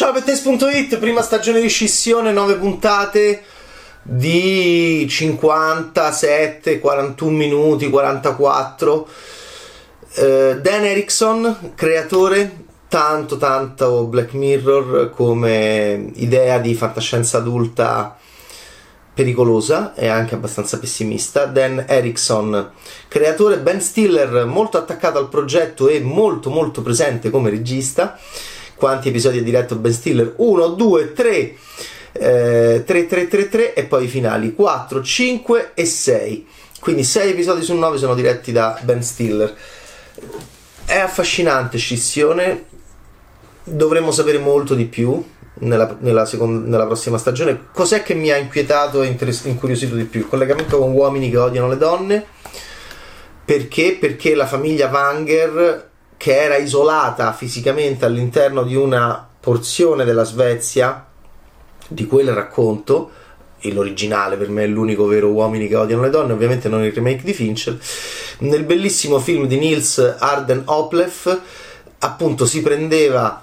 Ciao Bettes.it, prima stagione di scissione, 9 puntate di 57, 41 minuti, 44. Eh, Dan Erickson, creatore, tanto tanto Black Mirror come idea di fantascienza adulta pericolosa e anche abbastanza pessimista. Dan Erickson, creatore, Ben Stiller, molto attaccato al progetto e molto molto presente come regista quanti episodi ha diretto Ben Stiller? 1, 2, 3, 3, 3, 3, 3 e poi i finali 4, 5 e 6. Quindi 6 episodi su 9 sono diretti da Ben Stiller. È affascinante scissione, dovremmo sapere molto di più nella, nella, seconda, nella, prossima stagione. Cos'è che mi ha inquietato e interess- incuriosito di più? Il collegamento con uomini che odiano le donne. Perché? Perché la famiglia Wanger che era isolata fisicamente all'interno di una porzione della Svezia di quel racconto l'originale per me è l'unico vero uomini che odiano le donne ovviamente non il remake di Fincher nel bellissimo film di Nils Arden Opleff appunto si prendeva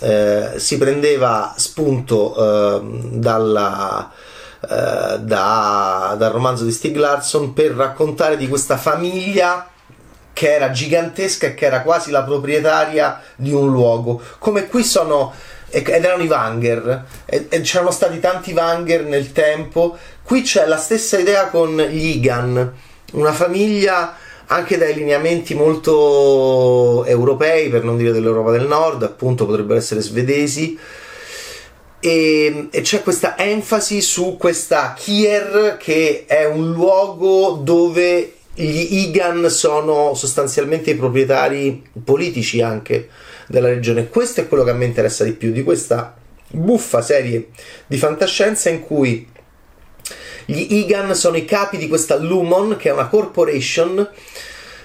eh, si prendeva spunto eh, dalla eh, da, dal romanzo di Stig Larsson per raccontare di questa famiglia che era gigantesca e che era quasi la proprietaria di un luogo. Come qui sono ed erano i Vanger e, c'erano stati tanti Vanger nel tempo. Qui c'è la stessa idea con gli Igan, una famiglia anche dai lineamenti molto europei, per non dire dell'Europa del Nord, appunto potrebbero essere svedesi. E, e, c'è questa enfasi su questa Kier che è un luogo dove gli Igan sono sostanzialmente i proprietari politici anche della regione. Questo è quello che a me interessa di più di questa buffa serie di fantascienza in cui gli Igan sono i capi di questa Lumon, che è una corporation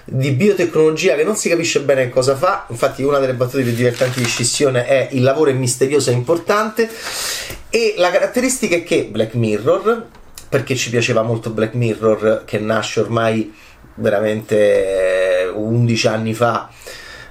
di biotecnologia che non si capisce bene cosa fa. Infatti, una delle battute più divertenti di scissione è il lavoro è misterioso e importante. E la caratteristica è che Black Mirror, perché ci piaceva molto Black Mirror, che nasce ormai veramente 11 anni fa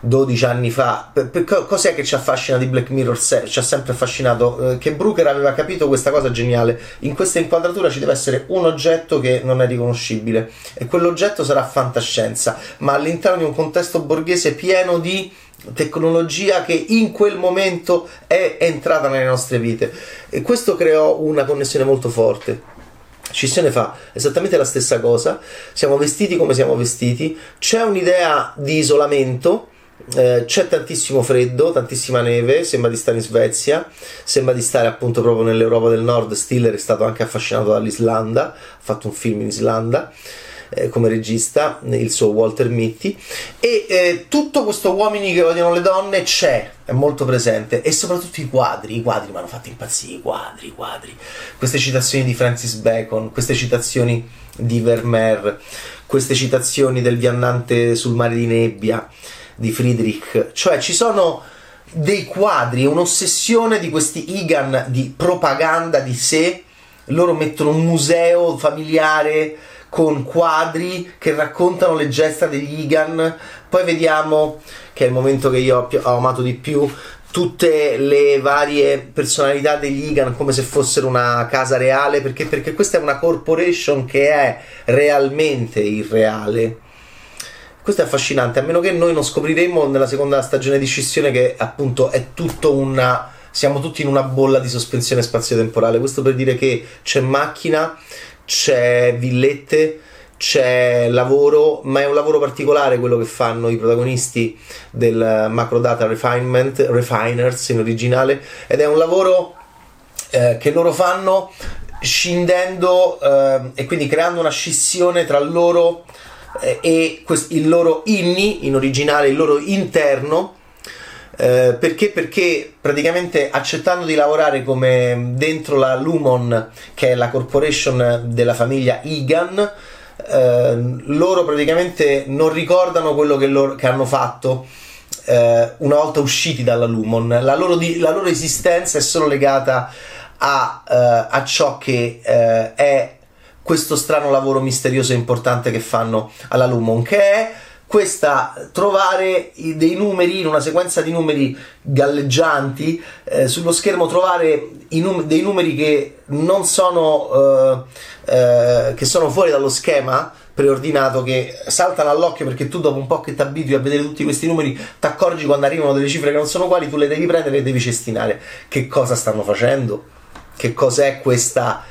12 anni fa. Per, per, cos'è che ci affascina di Black Mirror? ci ha sempre affascinato eh, che Brooker aveva capito questa cosa geniale. In questa inquadratura ci deve essere un oggetto che non è riconoscibile e quell'oggetto sarà fantascienza, ma all'interno di un contesto borghese pieno di tecnologia che in quel momento è entrata nelle nostre vite e questo creò una connessione molto forte. Scissione fa esattamente la stessa cosa, siamo vestiti come siamo vestiti, c'è un'idea di isolamento, eh, c'è tantissimo freddo, tantissima neve, sembra di stare in Svezia, sembra di stare appunto proprio nell'Europa del Nord, Stiller è stato anche affascinato dall'Islanda, ha fatto un film in Islanda eh, come regista, il suo Walter Mitty, e eh, tutto questo uomini che odiano le donne c'è, è molto presente, e soprattutto i quadri, i quadri mi hanno fatto impazzire, i quadri, i quadri, queste citazioni di Francis Bacon, queste citazioni di Vermeer, queste citazioni del viandante sul mare di nebbia di Friedrich, cioè ci sono dei quadri, un'ossessione di questi Igan di propaganda di sé, loro mettono un museo familiare con quadri che raccontano le gesta degli Igan. Poi vediamo, che è il momento che io ho amato di più, tutte le varie personalità degli Igan come se fossero una casa reale, perché, perché questa è una corporation che è realmente irreale. Questo è affascinante, a meno che noi non scopriremo nella seconda stagione di scissione che appunto è tutto una siamo tutti in una bolla di sospensione spazio-temporale. Questo per dire che c'è macchina, c'è villette, c'è lavoro, ma è un lavoro particolare quello che fanno i protagonisti del Macro Data Refinement, Refiners in originale, ed è un lavoro eh, che loro fanno scindendo eh, e quindi creando una scissione tra loro eh, e quest- il loro inni, in originale il loro interno, eh, perché? Perché praticamente accettando di lavorare come dentro la Lumon, che è la corporation della famiglia Egan, eh, loro praticamente non ricordano quello che, loro, che hanno fatto eh, una volta usciti dalla Lumon. La loro, di, la loro esistenza è solo legata a, eh, a ciò che è questo strano lavoro misterioso e importante che fanno alla Lumon, che è questa trovare dei numeri in una sequenza di numeri galleggianti eh, sullo schermo trovare num- dei numeri che non sono eh, eh, che sono fuori dallo schema preordinato che saltano all'occhio perché tu dopo un po' che ti abitui a vedere tutti questi numeri ti accorgi quando arrivano delle cifre che non sono uguali tu le devi prendere e le devi cestinare. Che cosa stanno facendo? Che cos'è questa,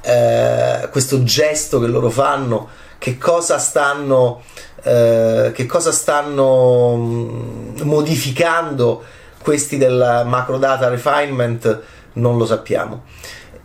eh, questo gesto che loro fanno? Che cosa stanno eh, che cosa stanno mm, modificando questi del macro data refinement non lo sappiamo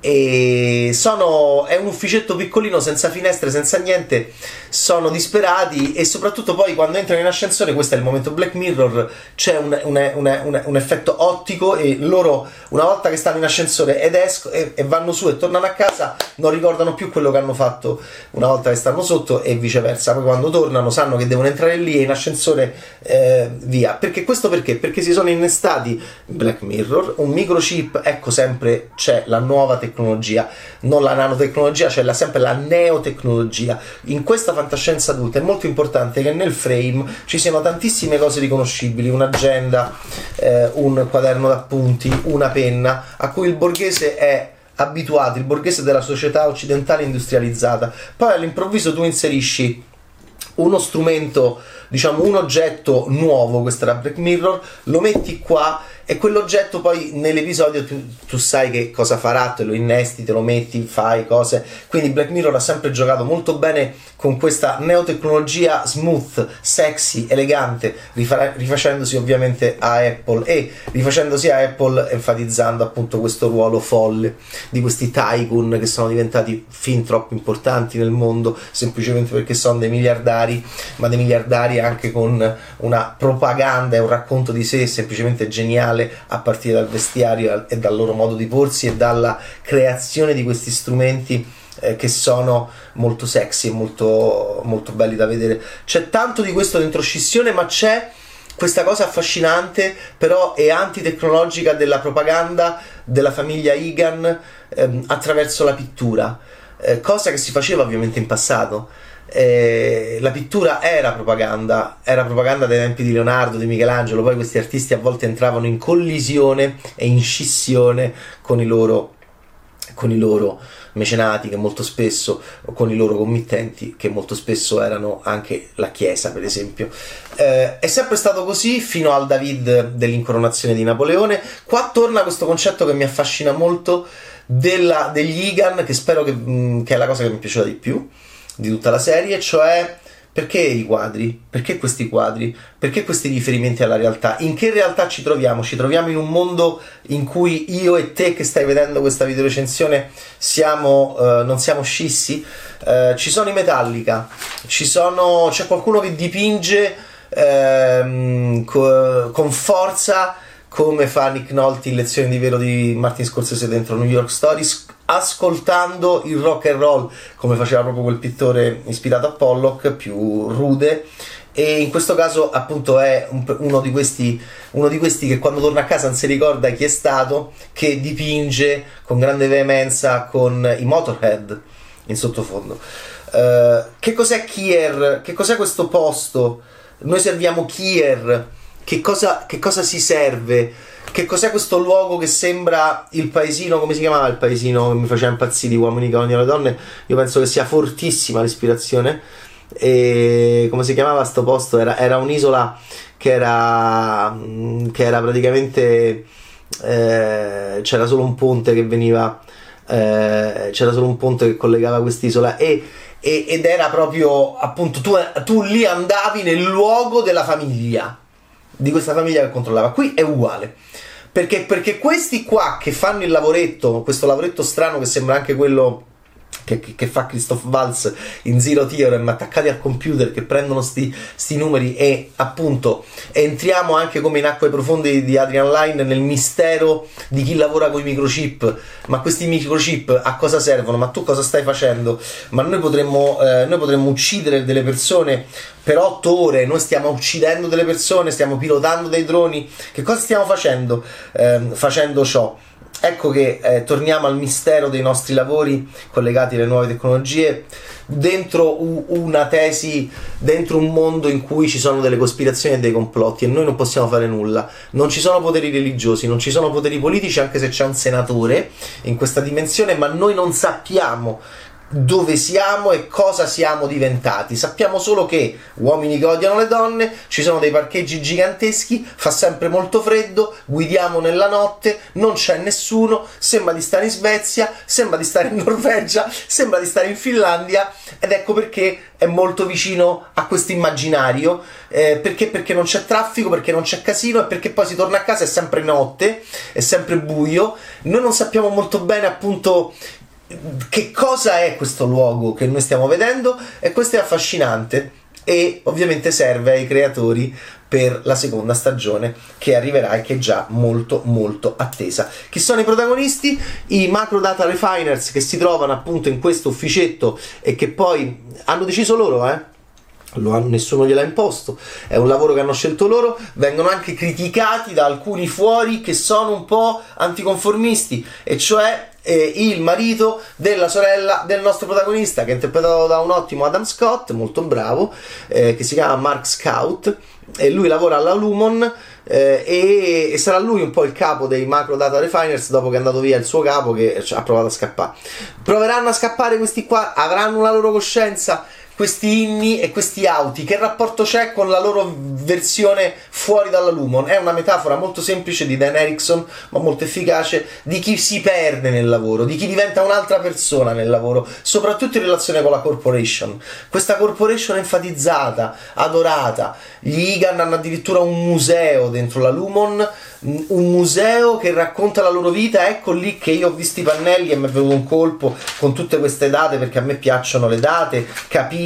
e sono, è un ufficetto piccolino senza finestre, senza niente, sono disperati e soprattutto poi quando entrano in ascensore, questo è il momento Black Mirror, c'è un, un, un, un effetto ottico e loro una volta che stanno in ascensore ed esco, e, e, vanno su e tornano a casa non ricordano più quello che hanno fatto una volta che stanno sotto e viceversa, poi quando tornano sanno che devono entrare lì e in ascensore eh, via. Perché questo perché? Perché si sono innestati Black Mirror, un microchip, ecco sempre c'è la nuova tecnologia tecnologia, non la nanotecnologia, c'è cioè sempre la neotecnologia. In questa fantascienza adulta è molto importante che nel frame ci siano tantissime cose riconoscibili, un'agenda, eh, un quaderno d'appunti, una penna, a cui il borghese è abituato, il borghese della società occidentale industrializzata. Poi all'improvviso tu inserisci uno strumento, diciamo un oggetto nuovo, questo era Black Mirror, lo metti qua e quell'oggetto poi nell'episodio tu, tu, sai che cosa farà, te lo innesti, te lo metti, fai cose. Quindi Black Mirror ha sempre giocato molto bene con questa neotecnologia smooth, sexy, elegante, rifa- rifacendosi ovviamente a Apple e rifacendosi a Apple enfatizzando appunto questo ruolo folle di questi tycoon che sono diventati fin troppo importanti nel mondo semplicemente perché sono dei miliardari, ma dei miliardari anche con una propaganda e un racconto di sé semplicemente geniale musicale a partire dal vestiario e dal loro modo di porsi e dalla creazione di questi strumenti eh, che sono molto sexy e molto, molto belli da vedere. C'è tanto di questo dentro Scissione, ma c'è questa cosa affascinante, però è antitecnologica della propaganda della famiglia Egan ehm, attraverso la pittura, eh, cosa che si faceva ovviamente in passato eh, la pittura era propaganda, era propaganda dai tempi di Leonardo, di Michelangelo, poi questi artisti a volte entravano in collisione e in scissione con i loro, con i loro mecenati che molto spesso, o con i loro committenti che molto spesso erano anche la Chiesa per esempio. Eh, è sempre stato così fino al David dell'incoronazione di Napoleone. Qua torna questo concetto che mi affascina molto della, degli Igan, che spero che, mh, che è la cosa che mi piaceva di più di tutta la serie, cioè perché i quadri? Perché questi quadri? Perché questi riferimenti alla realtà? In che realtà ci troviamo? Ci troviamo in un mondo in cui io e te che stai vedendo questa videorecensione siamo, uh, non siamo scissi? Uh, ci sono i Metallica, sono, c'è qualcuno che dipinge uh, co- con forza come fa Nick Nolte in Lezioni di Vero di Martin Scorsese dentro New York Stories ascoltando il rock and roll come faceva proprio quel pittore ispirato a Pollock più rude e in questo caso appunto è un, uno, di questi, uno di questi che quando torna a casa non si ricorda chi è stato che dipinge con grande veemenza con i Motorhead in sottofondo uh, che cos'è Kier? che cos'è questo posto? noi serviamo Kier che cosa, che cosa si serve? Che cos'è questo luogo che sembra il paesino? Come si chiamava il paesino che mi faceva impazzire i uomini che odiano le donne? Io penso che sia fortissima l'ispirazione. E come si chiamava sto posto? Era, era un'isola che era, che era praticamente. Eh, c'era solo un ponte che veniva. Eh, c'era solo un ponte che collegava quest'isola e ed era proprio appunto tu, tu, lì andavi nel luogo della famiglia di questa famiglia che controllava. Qui è uguale. Perché, perché questi qua che fanno il lavoretto, questo lavoretto strano che sembra anche quello che, che, fa Christoph Waltz in Zero Theorem attaccati al computer che prendono sti, sti, numeri e appunto entriamo anche come in acque profonde di Adrian Line nel mistero di chi lavora con i microchip. Ma questi microchip a cosa servono? Ma tu cosa stai facendo? Ma noi potremmo, eh, noi potremmo uccidere delle persone per otto ore noi stiamo uccidendo delle persone stiamo pilotando dei droni. Che cosa stiamo facendo? Eh, facendo ciò ecco che eh, torniamo al mistero dei nostri lavori collegati alle nuove tecnologie dentro una tesi, dentro un mondo in cui ci sono delle cospirazioni e dei complotti e noi non possiamo fare nulla. Non ci sono poteri religiosi, non ci sono poteri politici, anche se c'è un senatore in questa dimensione, ma noi non sappiamo dove siamo e cosa siamo diventati. Sappiamo solo che uomini che odiano le donne, ci sono dei parcheggi giganteschi, fa sempre molto freddo, guidiamo nella notte, non c'è nessuno, sembra di stare in Svezia, sembra di stare in Norvegia, sembra di stare in Finlandia ed ecco perché è molto vicino a questo immaginario, eh, perché? perché non c'è traffico, perché non c'è casino e perché poi si torna a casa è sempre notte, è sempre buio. Noi non sappiamo molto bene appunto che cosa è questo luogo che noi stiamo vedendo e questo è affascinante e ovviamente serve ai creatori per la seconda stagione che arriverà e che è già molto molto attesa. Chi sono i protagonisti? I macro data refiners che si trovano appunto in questo ufficetto e che poi hanno deciso loro, eh? Hanno, nessuno gliel'ha imposto, è un lavoro che hanno scelto loro, vengono anche criticati da alcuni fuori che sono un po' anticonformisti, e cioè eh, il marito della sorella del nostro protagonista, che è interpretato da un ottimo Adam Scott, molto bravo, eh, che si chiama Mark Scout, e lui lavora alla Lumon. Eh, e, e, sarà lui un po' il capo dei macro data refiners dopo che è andato via il suo capo che ha provato a scappare. Proveranno a scappare questi qua, avranno la loro coscienza questi inni e questi auti, che rapporto c'è con la loro versione fuori dalla Lumon? È una metafora molto semplice di Dan Erickson, ma molto efficace, di chi si perde nel lavoro, di chi diventa un'altra persona nel lavoro, soprattutto in relazione con la corporation. Questa corporation enfatizzata, adorata. Gli Igan hanno addirittura un museo dentro la Lumon un museo che racconta la loro vita. Ecco lì che io ho visto i pannelli e mi è venuto un colpo con tutte queste date perché a me piacciono le date, capire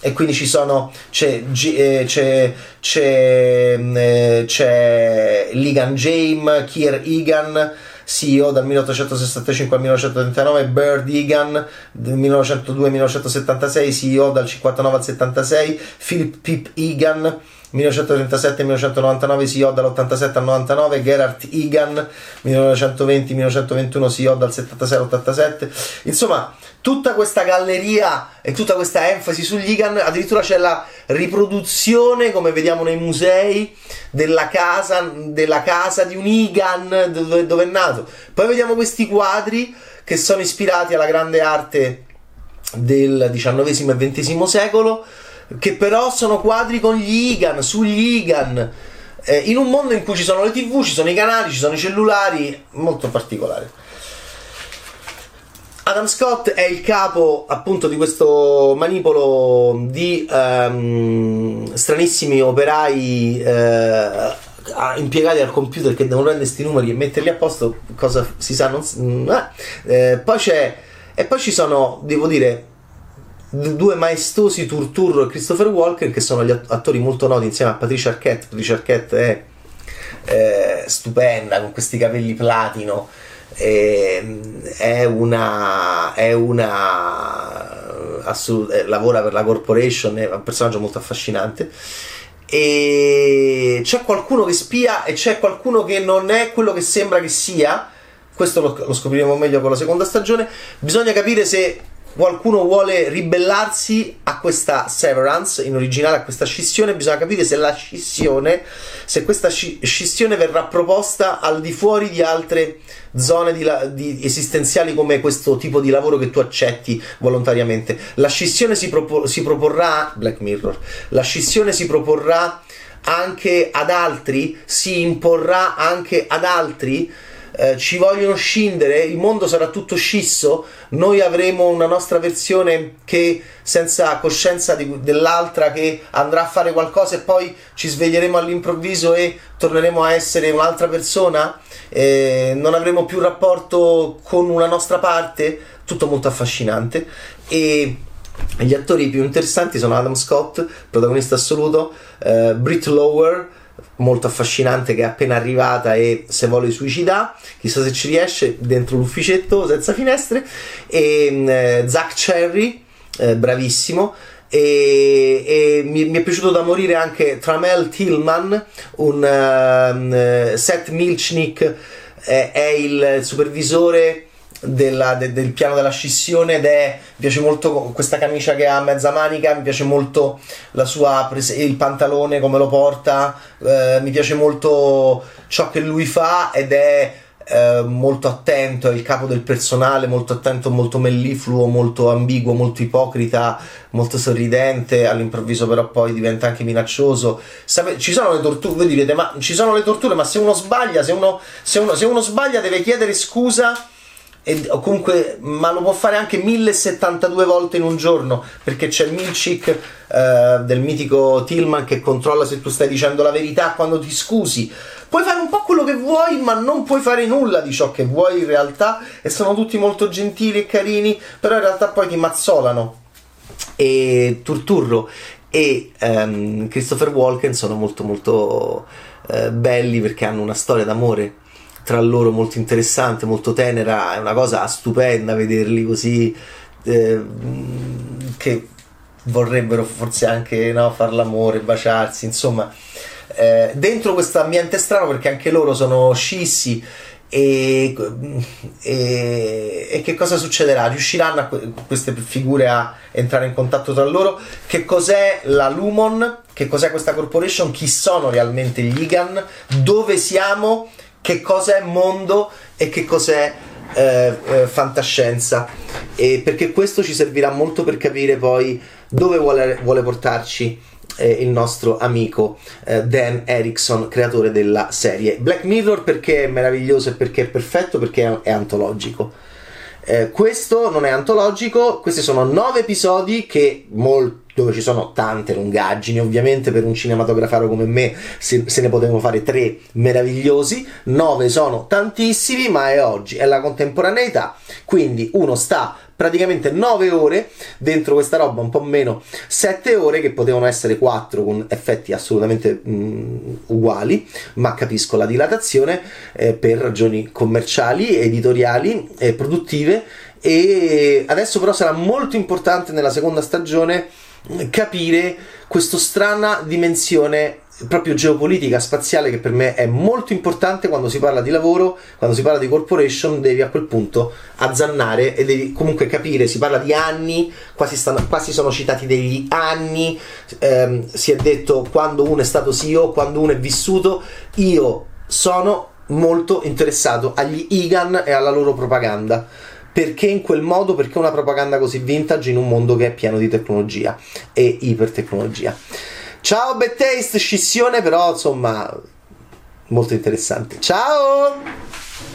e quindi ci sono c'è, eh, c'è, c'è, mm, eh, c'è Ligan James, Kier Egan CEO dal 1865 al 1939, Bird Egan del 1902-1976, CEO dal 59 al 76, Philip Pip Egan 1937-1999 CEO dall'87 al 99, Gerhard Egan 1920-1921 CEO dal 76 all'87. Insomma, tutta questa galleria e tutta questa enfasi sugli Egan, addirittura c'è la riproduzione, come vediamo nei musei, della casa, della casa di un Egan dove, dove è nato. Poi vediamo questi quadri che sono ispirati alla grande arte del XIX e XX secolo che però sono quadri con gli Igan, sugli Igan, eh, in un mondo in cui ci sono le tv, ci sono i canali, ci sono i cellulari, molto particolare. Adam Scott è il capo appunto di questo manipolo di um, stranissimi operai uh, impiegati al computer che devono prendere questi numeri e metterli a posto, cosa si sa non eh, eh, poi c'è e poi ci sono, devo dire, due maestosi Turturro e Christopher Walker che sono gli attori molto noti insieme a Patricia Arquette. Patricia Arquette è eh, stupenda con questi capelli platino. Eh, è una è una assolut- eh, lavora per la corporation è un personaggio molto affascinante. E c'è qualcuno che spia e c'è qualcuno che non è quello che sembra che sia. Questo lo, lo scopriremo meglio con la seconda stagione. Bisogna capire se qualcuno vuole ribellarsi a questa severance, in originale a questa scissione, bisogna capire se la scissione, se questa scissione verrà proposta al di fuori di altre zone di, di esistenziali come questo tipo di lavoro che tu accetti volontariamente. La scissione si, propo- si proporrà, Black Mirror, la scissione si proporrà anche ad altri, si imporrà anche ad altri eh, ci vogliono scindere, il mondo sarà tutto scisso, noi avremo una nostra versione che senza coscienza di, dell'altra che andrà a fare qualcosa e poi ci sveglieremo all'improvviso e torneremo a essere un'altra persona, eh, non avremo più rapporto con una nostra parte, tutto molto affascinante. E gli attori più interessanti sono Adam Scott, protagonista assoluto, eh, Britt Lower, molto affascinante che è appena arrivata e se vuole suicida chissà se ci riesce dentro l'ufficetto senza finestre. E mm, eh, Zach Cherry eh, bravissimo. E, e mi, mi, è piaciuto da morire anche Tramel Tillman un uh, Seth Milchnik è, è il supervisore della, de, del piano della scissione ed è mi piace molto questa camicia che ha mezza manica mi piace molto la sua il pantalone come lo porta eh, mi piace molto ciò che lui fa ed è eh, molto attento, è il capo del personale, molto attento, molto mellifluo, molto ambiguo, molto ipocrita, molto sorridente, all'improvviso però poi diventa anche minaccioso. Sape- ci sono le torture, voi direte, ma ci sono le torture, ma se uno sbaglia, se uno, se uno, se uno sbaglia deve chiedere scusa e, comunque, ma lo può fare anche 1072 volte in un giorno perché c'è Milchik eh, del mitico Tillman che controlla se tu stai dicendo la verità quando ti scusi. Puoi fare un po' quello che vuoi, ma non puoi fare nulla di ciò che vuoi in realtà. E sono tutti molto gentili e carini, però in realtà poi ti mazzolano. E Turturro e um, Christopher Walken sono molto molto uh, belli perché hanno una storia d'amore tra loro molto interessante, molto tenera, è una cosa stupenda vederli così eh, che vorrebbero forse anche no, far l'amore, baciarsi, insomma, eh, dentro questo ambiente strano perché anche loro sono scissi e, e, e, che cosa succederà? Riusciranno a, queste figure a entrare in contatto tra loro? Che cos'è la Lumon? Che cos'è questa corporation? Chi sono realmente gli Igan? Dove siamo? Che cos'è mondo e che cos'è eh, eh, fantascienza. E perché questo ci servirà molto per capire poi dove vuole, vuole portarci eh, il nostro amico eh, Dan Erickson, creatore della serie Black Mirror, perché è meraviglioso e perché è perfetto, perché è, è antologico. Eh, questo non è antologico, questi sono nove episodi che molto dove ci sono tante lungaggini, ovviamente per un cinematografaro come me se, se, ne potevano fare tre meravigliosi, nove sono tantissimi, ma è oggi, è la contemporaneità, quindi uno sta praticamente 9 ore dentro questa roba, un po' meno 7 ore che potevano essere 4 con effetti assolutamente mh, mm, uguali, ma capisco la dilatazione eh, per ragioni commerciali, editoriali e produttive. E adesso però sarà molto importante nella seconda stagione capire questa strana dimensione proprio geopolitica spaziale che per me è molto importante quando si parla di lavoro, quando si parla di corporation, devi a quel punto azzannare e devi comunque capire, si parla di anni, quasi, stanno, quasi sono citati degli anni, ehm, si è detto quando uno è stato CEO, quando uno è vissuto, io sono molto interessato agli IGAN e alla loro propaganda perché in quel modo, perché una propaganda così vintage in un mondo che è pieno di tecnologia e ipertecnologia. Ciao Bad Taste, scissione però insomma molto interessante. Ciao!